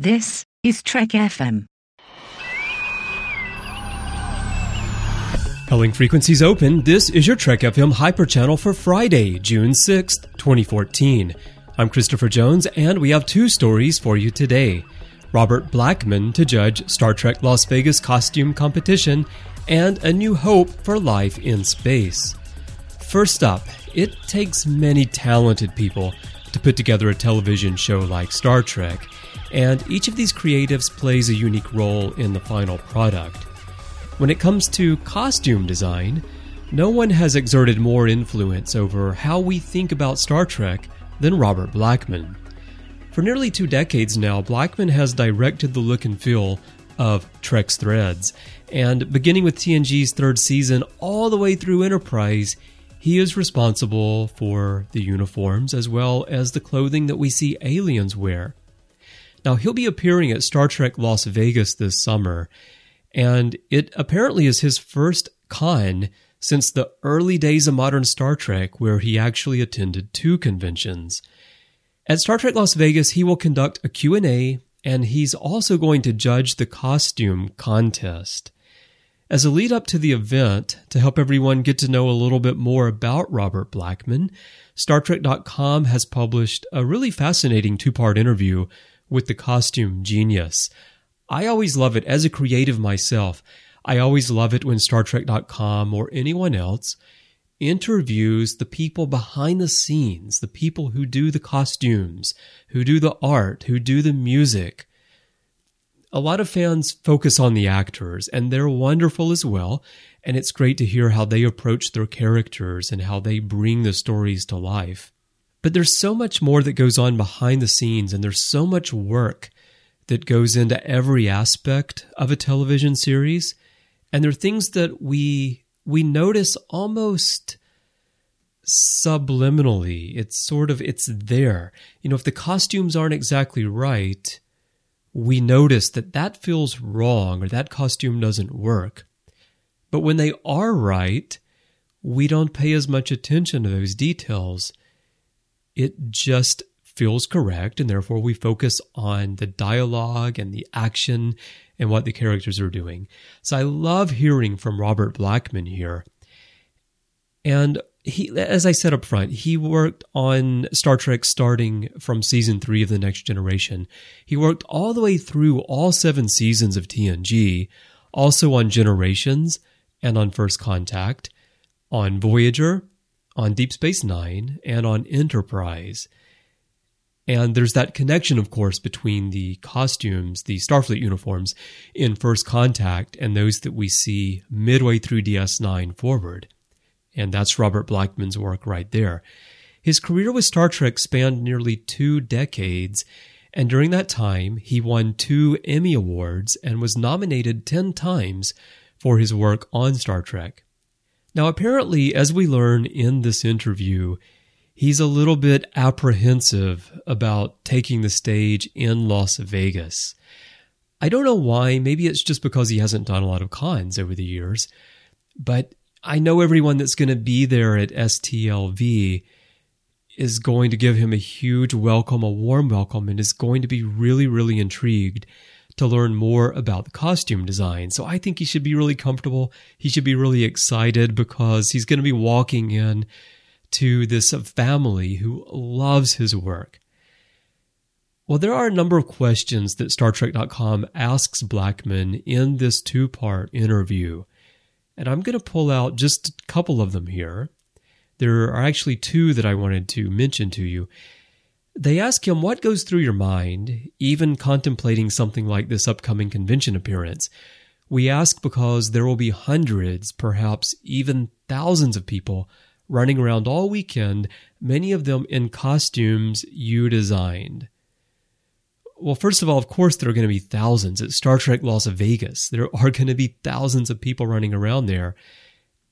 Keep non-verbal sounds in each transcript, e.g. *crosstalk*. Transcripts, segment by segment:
This is Trek FM. Calling frequencies open. This is your Trek FM Hyperchannel for Friday, June 6th, 2014. I'm Christopher Jones, and we have two stories for you today. Robert Blackman to judge Star Trek Las Vegas costume competition, and A New Hope for Life in Space. First up, it takes many talented people to put together a television show like Star Trek, and each of these creatives plays a unique role in the final product. When it comes to costume design, no one has exerted more influence over how we think about Star Trek than Robert Blackman. For nearly two decades now, Blackman has directed the look and feel of Trek's Threads, and beginning with TNG's third season all the way through Enterprise, he is responsible for the uniforms as well as the clothing that we see aliens wear. Now, he'll be appearing at Star Trek Las Vegas this summer, and it apparently is his first con since the early days of modern Star Trek, where he actually attended two conventions. At Star Trek Las Vegas, he will conduct a Q&A, and he's also going to judge the costume contest. As a lead up to the event, to help everyone get to know a little bit more about Robert Blackman, StarTrek.com has published a really fascinating two part interview with the costume genius. I always love it as a creative myself. I always love it when StarTrek.com or anyone else interviews the people behind the scenes, the people who do the costumes, who do the art, who do the music. A lot of fans focus on the actors, and they're wonderful as well. And it's great to hear how they approach their characters and how they bring the stories to life. But there's so much more that goes on behind the scenes, and there's so much work that goes into every aspect of a television series. And there are things that we we notice almost subliminally. It's sort of it's there. You know, if the costumes aren't exactly right, we notice that that feels wrong or that costume doesn't work. But when they are right, we don't pay as much attention to those details. It just feels correct, and therefore we focus on the dialogue and the action and what the characters are doing. So I love hearing from Robert Blackman here. And he, as I said up front, he worked on Star Trek starting from season three of The Next Generation. He worked all the way through all seven seasons of TNG, also on Generations and on First Contact, on Voyager, on Deep Space Nine, and on Enterprise. And there's that connection, of course, between the costumes, the Starfleet uniforms in First Contact, and those that we see midway through DS9 forward. And that's Robert Blackman's work right there. His career with Star Trek spanned nearly two decades, and during that time, he won two Emmy Awards and was nominated 10 times for his work on Star Trek. Now, apparently, as we learn in this interview, he's a little bit apprehensive about taking the stage in Las Vegas. I don't know why. Maybe it's just because he hasn't done a lot of cons over the years. But I know everyone that's going to be there at STLV is going to give him a huge welcome, a warm welcome, and is going to be really, really intrigued to learn more about the costume design. So I think he should be really comfortable. He should be really excited because he's going to be walking in to this family who loves his work. Well, there are a number of questions that StarTrek.com asks Blackman in this two part interview, and I'm going to pull out just a couple of them here. There are actually two that I wanted to mention to you. They ask him what goes through your mind, even contemplating something like this upcoming convention appearance. We ask because there will be hundreds, perhaps even thousands of people running around all weekend, many of them in costumes you designed. Well, first of all, of course, there are going to be thousands at Star Trek Las Vegas. There are going to be thousands of people running around there.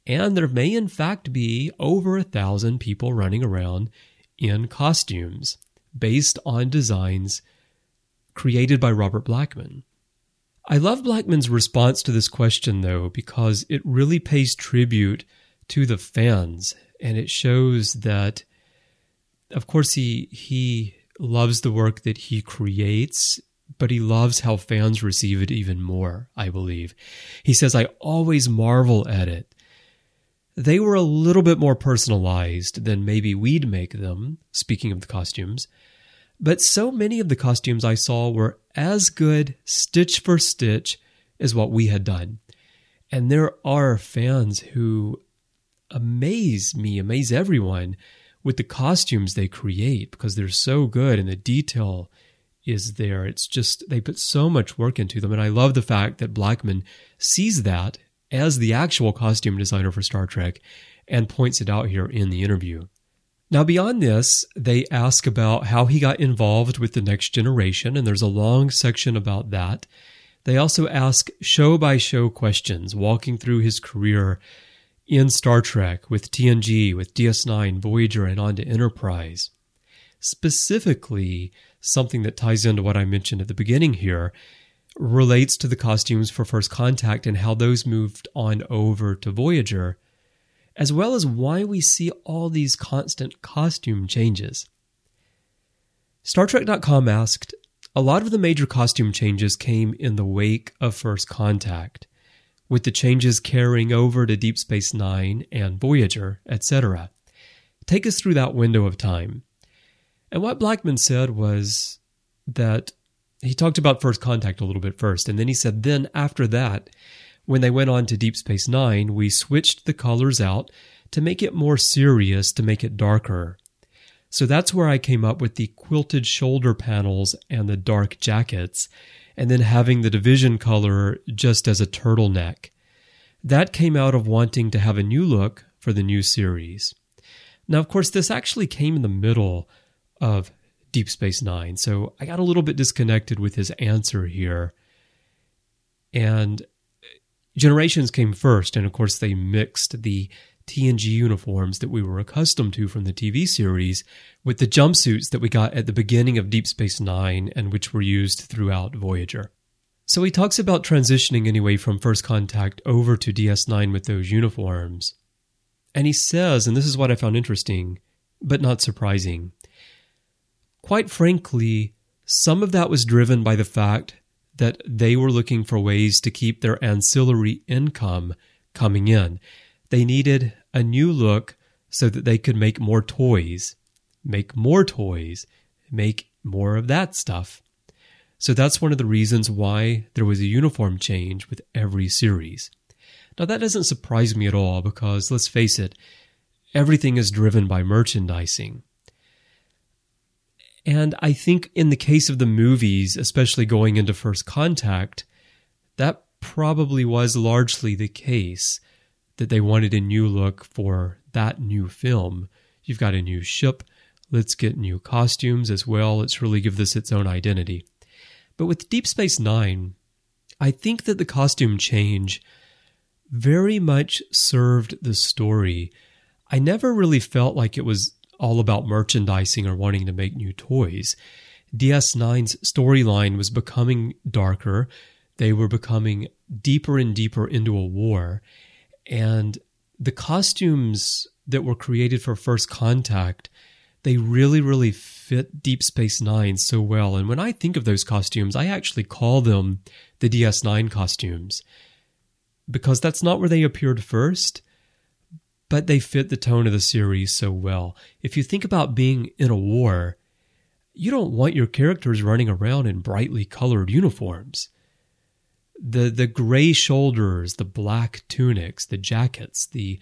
And there may, in fact, be over a thousand people running around in costumes based on designs created by Robert Blackman. I love Blackman's response to this question, though, because it really pays tribute to the fans and it shows that, of course, he he loves the work that he creates but he loves how fans receive it even more, I believe. He says, I always marvel at it. They were a little bit more personalized than maybe we'd make them, speaking of the costumes. But so many of the costumes I saw were as good, stitch for stitch, as what we had done. And there are fans who amaze me, amaze everyone with the costumes they create because they're so good and the detail is there. It's just, they put so much work into them. And I love the fact that Blackman sees that as the actual costume designer for Star Trek and points it out here in the interview. Now, beyond this, they ask about how he got involved with the next generation, and there's a long section about that. They also ask show by show questions, walking through his career in Star Trek with TNG, with DS9, Voyager, and on to Enterprise. Specifically, something that ties into what I mentioned at the beginning here relates to the costumes for First Contact and how those moved on over to Voyager as well as why we see all these constant costume changes. StarTrek.com asked, a lot of the major costume changes came in the wake of First Contact, with the changes carrying over to Deep Space Nine and Voyager, etc. Take us through that window of time. And what Blackman said was that he talked about First Contact a little bit first, and then he said, then after that, when they went on to Deep Space Nine, we switched the colors out to make it more serious, to make it darker. So that's where I came up with the quilted shoulder panels and the dark jackets, and then having the division color just as a turtleneck. That came out of wanting to have a new look for the new series. Now, of course, this actually came in the middle of Deep Space Nine, so I got a little bit disconnected with his answer here. And Generations came first, and of course, they mixed the TNG uniforms that we were accustomed to from the TV series with the jumpsuits that we got at the beginning of Deep Space Nine and which were used throughout Voyager. So he talks about transitioning anyway from First Contact over to DS9 with those uniforms. And he says, and this is what I found interesting, but not surprising. Quite frankly, some of that was driven by the fact that they were looking for ways to keep their ancillary income coming in. They needed a new look so that they could make more toys, make more toys, make more of that stuff. So that's one of the reasons why there was a uniform change with every series. Now, that doesn't surprise me at all because, let's face it, everything is driven by merchandising. And I think in the case of the movies, especially going into First Contact, that probably was largely the case that they wanted a new look for that new film. You've got a new ship. Let's get new costumes as well. Let's really give this its own identity. But with Deep Space Nine, I think that the costume change very much served the story. I never really felt like it was all about merchandising or wanting to make new toys. DS9's storyline was becoming darker. They were becoming deeper and deeper into a war. And the costumes that were created for First Contact, they really, really fit Deep Space Nine so well. And when I think of those costumes, I actually call them the DS9 costumes because that's not where they appeared first but they fit the tone of the series so well. If you think about being in a war, you don't want your characters running around in brightly colored uniforms. The the gray shoulders, the black tunics, the jackets, the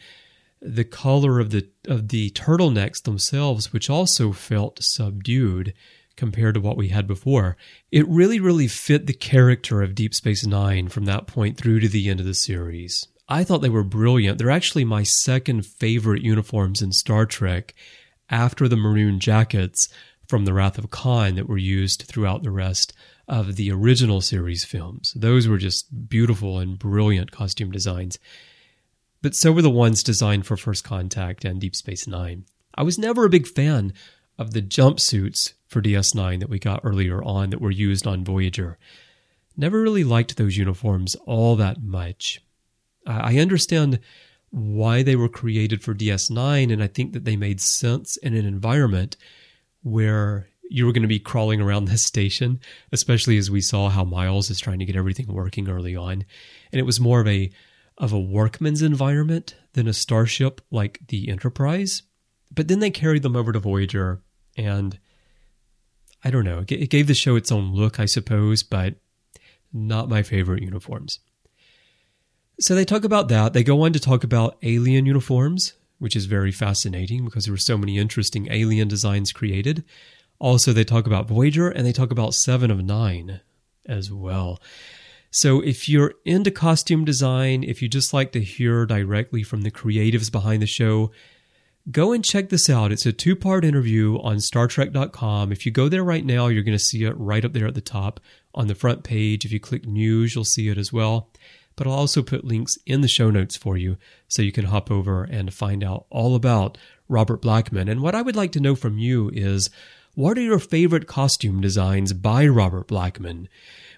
the color of the of the turtlenecks themselves, which also felt subdued compared to what we had before. It really, really fit the character of Deep Space Nine from that point through to the end of the series. I thought they were brilliant. They're actually my second favorite uniforms in Star Trek after the maroon jackets from The Wrath of Khan that were used throughout the rest of the original series films. Those were just beautiful and brilliant costume designs. But so were the ones designed for First Contact and Deep Space Nine. I was never a big fan of the jumpsuits for DS9 that we got earlier on that were used on Voyager. Never really liked those uniforms all that much. I understand why they were created for DS9, and I think that they made sense in an environment where you were going to be crawling around this *laughs* station, especially as we saw how Miles is trying to get everything working early on. And it was more of a of a workman's environment than a starship like the Enterprise. But then they carried them over to Voyager, and I don't know, it gave the show its own look, I suppose, but not my favorite uniforms. So they talk about that. They go on to talk about alien uniforms, which is very fascinating because there were so many interesting alien designs created. Also, they talk about Voyager and they talk about Seven of Nine as well. So, if you're into costume design, if you just like to hear directly from the creatives behind the show, go and check this out. It's a two part interview on StarTrek.com. If you go there right now, you're going to see it right up there at the top on the front page. If you click news, you'll see it as well. But I'll also put links in the show notes for you so you can hop over and find out all about Robert Blackman. And what I would like to know from you is what are your favorite costume designs by Robert Blackman?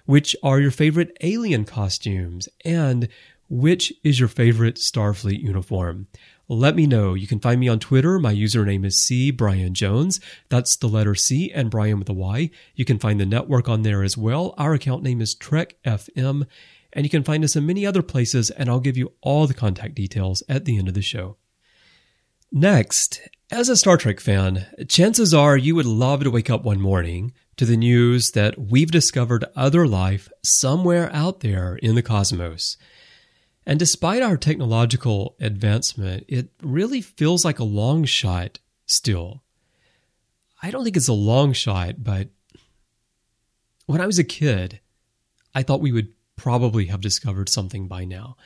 Which are your favorite alien costumes? And which is your favorite Starfleet uniform? Let me know. You can find me on Twitter. My username is C Bryan Jones. That's the letter C and Bryan with a Y. You can find the network on there as well. Our account name is Trek FM, and you can find us in many other places, and I'll give you all the contact details at the end of the show. Next, as a Star Trek fan, chances are you would love to wake up one morning to the news that we've discovered other life somewhere out there in the cosmos. And despite our technological advancement, it really feels like a long shot still. I don't think it's a long shot, but when I was a kid, I thought we would probably have discovered something by now.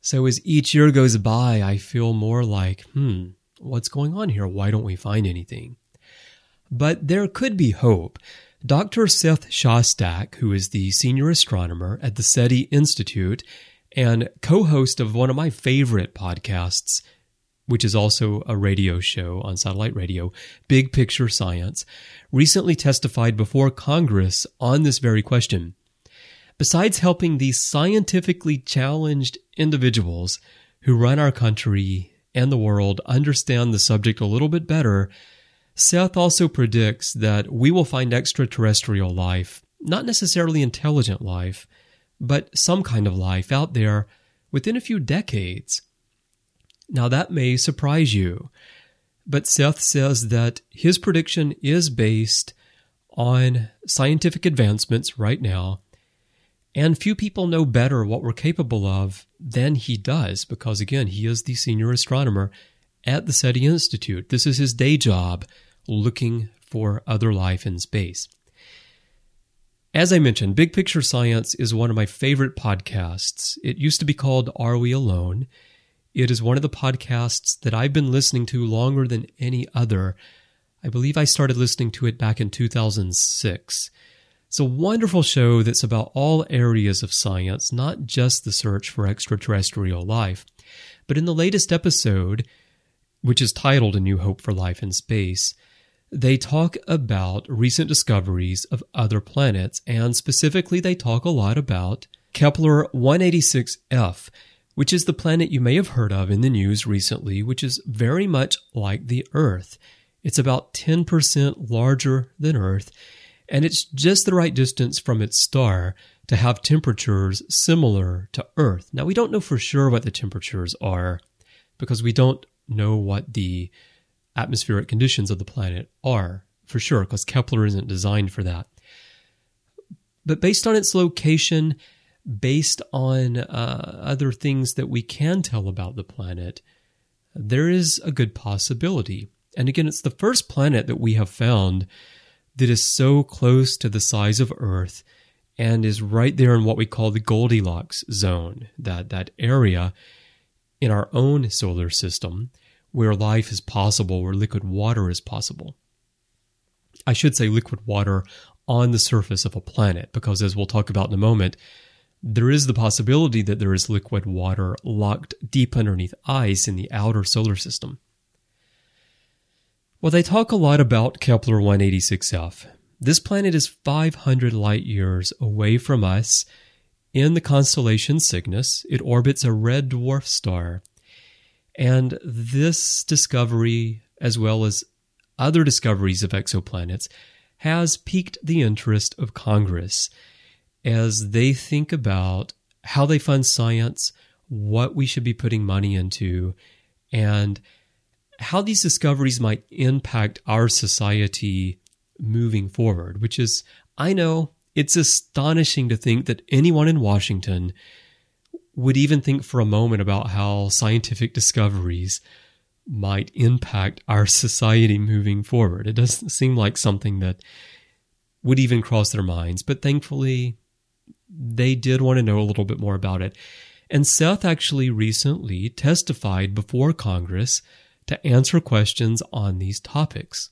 So as each year goes by, I feel more like, hmm, what's going on here? Why don't we find anything? But there could be hope. Dr. Seth Shostak, who is the senior astronomer at the SETI Institute and co host of one of my favorite podcasts, which is also a radio show on satellite radio, Big Picture Science, recently testified before Congress on this very question. Besides helping these scientifically challenged individuals who run our country and the world understand the subject a little bit better, Seth also predicts that we will find extraterrestrial life, not necessarily intelligent life, but some kind of life out there within a few decades. Now, that may surprise you, but Seth says that his prediction is based on scientific advancements right now and few people know better what we're capable of than he does, because again, he is the senior astronomer at the SETI Institute. This is his day job, looking for other life in space. As I mentioned, Big Picture Science is one of my favorite podcasts. It used to be called Are We Alone? It is one of the podcasts that I've been listening to longer than any other. I believe I started listening to it back in 2006. It's a wonderful show that's about all areas of science, not just the search for extraterrestrial life. But in the latest episode, which is titled A New Hope for Life in Space, they talk about recent discoveries of other planets, and specifically, they talk a lot about Kepler 186f, which is the planet you may have heard of in the news recently, which is very much like the Earth. It's about 10% larger than Earth and it's just the right distance from its star to have temperatures similar to Earth. Now, we don't know for sure what the temperatures are because we don't know what the atmospheric conditions of the planet are for sure, because Kepler isn't designed for that. But based on its location, based on uh, other things that we can tell about the planet, there is a good possibility. And again, it's the first planet that we have found that is so close to the size of Earth and is right there in what we call the Goldilocks zone, that, that area in our own solar system where life is possible, where liquid water is possible. I should say liquid water on the surface of a planet, because as we'll talk about in a moment, there is the possibility that there is liquid water locked deep underneath ice in the outer solar system. Well, they talk a lot about Kepler 186f. This planet is 500 light years away from us in the constellation Cygnus. It orbits a red dwarf star. And this discovery, as well as other discoveries of exoplanets, has piqued the interest of Congress as they think about how they fund science, what we should be putting money into, and how these discoveries might impact our society moving forward, which is, I know, it's astonishing to think that anyone in Washington would even think for a moment about how scientific discoveries might impact our *laughs* society moving forward. It doesn't seem like something that would even cross their minds, but thankfully they did want to know a little bit more about it. And Seth actually recently testified before Congress to answer questions on these topics.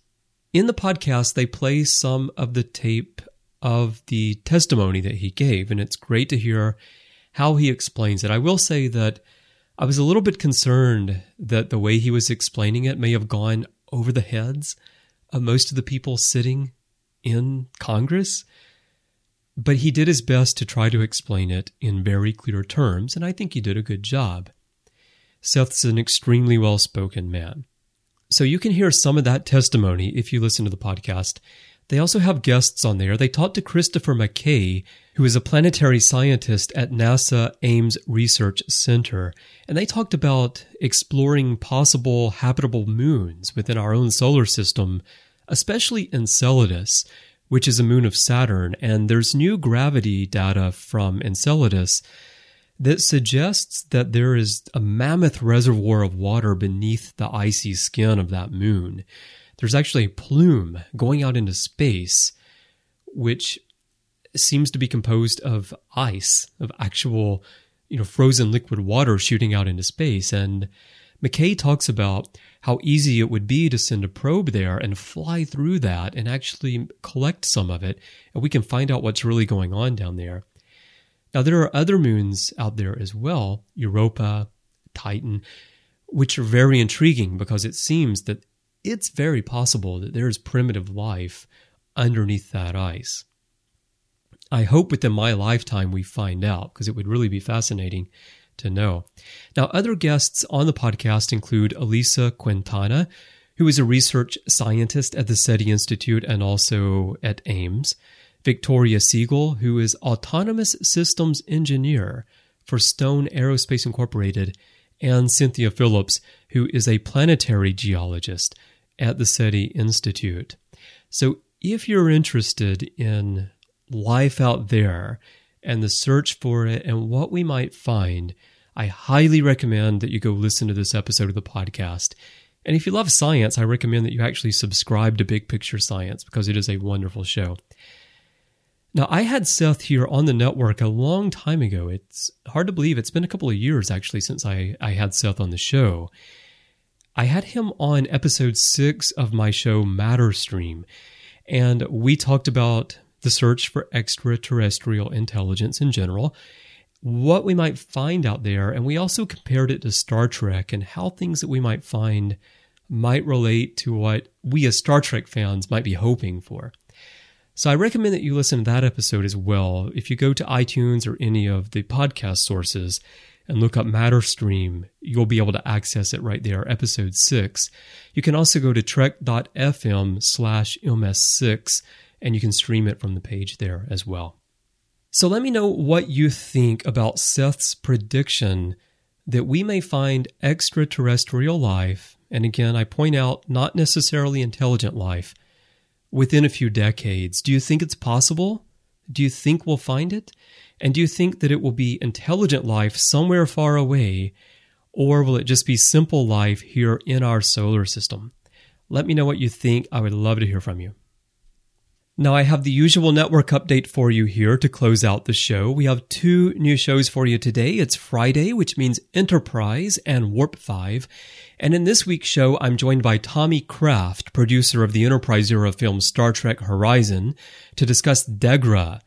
In the podcast, they play some of the tape of the testimony that he gave, and it's great to hear how he explains it. I will say that I was a little bit concerned that the way he was explaining it may have gone over the heads of most of the people sitting in Congress. But he did his best to try to explain it in very clear terms, and I think he did a good job. Seth's an extremely well spoken man. So you can hear some of that testimony if you listen to the podcast. They also have guests on there. They talked to Christopher McKay, who is a planetary scientist at NASA Ames Research Center, and they talked about exploring possible habitable moons within our own solar system, especially Enceladus, which is a moon of Saturn, and there's new gravity data from Enceladus that suggests that there is a mammoth reservoir of water beneath the icy skin of that moon there's actually a plume going out into space, which seems to be composed of ice, of actual, you know, frozen liquid water shooting out into space. And McKay talks about how easy it would be to send a probe there and fly through that and actually collect some of it, and we can find out what's really going on down there. Now, there are other moons out there as well, Europa, Titan, which are very intriguing because it seems that it's very possible that there is primitive life underneath that ice. I hope within my lifetime we find out because it would really be fascinating to know. Now, other guests on the podcast include Elisa Quintana, who is a research scientist at the SETI Institute and also at Ames, Victoria Siegel, who is autonomous systems engineer for Stone Aerospace Incorporated, and Cynthia Phillips, who is a planetary geologist at the SETI Institute. So if you're interested in life out there and the search for it and what we might find, I highly recommend that you go listen to this episode of the podcast. And if you love science, I recommend that you actually subscribe to Big Picture Science because it is a wonderful show. Now, I had Seth here on the network a long time ago. It's hard to believe. It's been a couple of years actually since I, I had Seth on the show. I had him on episode six of my show Matterstream, and we talked about the search for extraterrestrial intelligence in general, what we might find out there, and we also compared it to Star Trek and how things that we might find might relate to what we as Star Trek fans might be hoping for. So I recommend that you listen to that episode as well. If you go to iTunes or any of the podcast sources, and look up Matterstream, you'll be able to access it right there, episode 6. You can also go to trek.fm slash ms6 and you can stream it from the page there as well. So let me know what you think about Seth's prediction that we may find extraterrestrial life, and again, I point out not necessarily intelligent life, within a few decades. Do you think it's possible? Do you think we'll find it? And do you think that it will be intelligent life somewhere far away, or will it just be simple life here in our solar system? Let me know what you think. I would love to hear from you. Now, I have the usual network update for you here to close out the show. We have two new shows for you today. It's Friday, which means Enterprise and Warp 5. And in this week's show, I'm joined by Tommy Kraft, producer of the Enterprise era film Star Trek Horizon, to discuss Degra,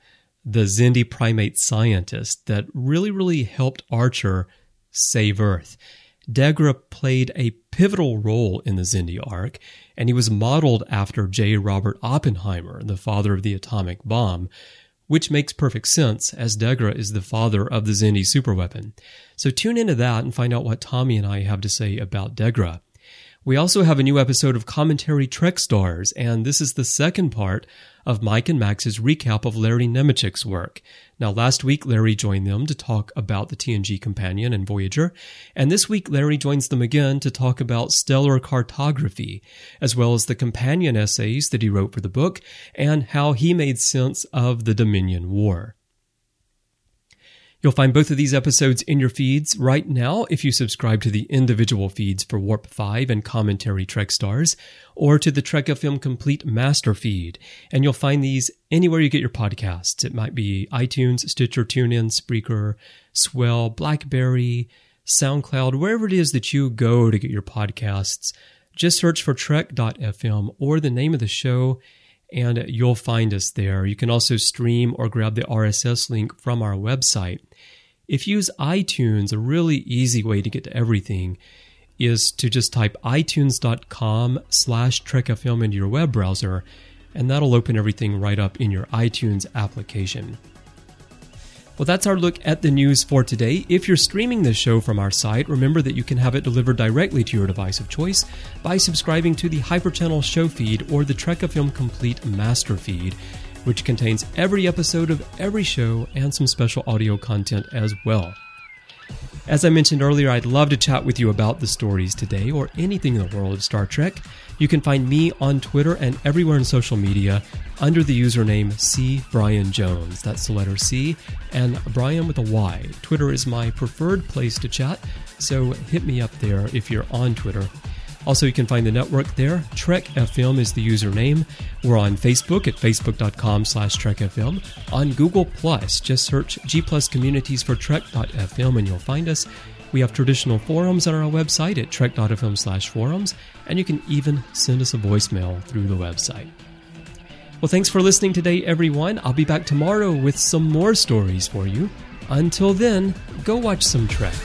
the Xindi primate scientist that really, really helped Archer save Earth. Degra played a pivotal role in the Xindi arc, and he was modeled after J. Robert Oppenheimer, the father of the atomic bomb, which makes perfect sense as Degra is the father of the Xindi superweapon. So tune into that and find out what Tommy and I have to say about Degra. We also have a new episode of Commentary Trek Stars, and this is the second part of Mike and Max's recap of Larry Nemecek's work. Now, last week, Larry joined them to talk about the TNG Companion and Voyager, and this week, Larry joins them again to talk about stellar cartography, as well as the companion essays that he wrote for the book, and how he made sense of the Dominion War. You'll find both of these episodes in your feeds right now if you subscribe to the individual feeds for Warp 5 and Commentary Trek Stars, or to the Trek FM Complete Master feed. And you'll find these anywhere you get your podcasts. It might be iTunes, Stitcher, TuneIn, Spreaker, Swell, Blackberry, SoundCloud, wherever it is that you go to get your podcasts. Just search for Trek.fm or the name of the show and you'll find us there. You can also stream or grab the RSS link from our website. If you use iTunes, a really easy way to get to everything is to just type itunes.com slash trekfm into your web browser, and that'll open everything right up in your iTunes application. Well, that's our look at the news for today. If you're streaming this show from our site, remember that you can have it delivered directly to your device of choice by subscribing to the Hyperchannel show feed or the Trek FM Complete master feed, which contains every episode of every show and some special audio content as well. As I mentioned earlier, I'd love to chat with you about the stories today or anything in the world of Star Trek. You can find me on Twitter and everywhere in social media under the username C Bryan Jones. That's the letter C and Bryan with a Y. Twitter is my preferred place to chat, so hit me up there if you're on Twitter. Also, you can find the network there. Trek FM is the username. We're on Facebook at facebook.com slash trekfm. On Google Plus, just search G Plus Communities for Trek.fm and you'll find us. We have traditional forums on our website at trek.fm slash forums, and you can even send us a voicemail through the website. Well, thanks for listening today, everyone. I'll be back tomorrow with some more stories for you. Until then, go watch some Trek.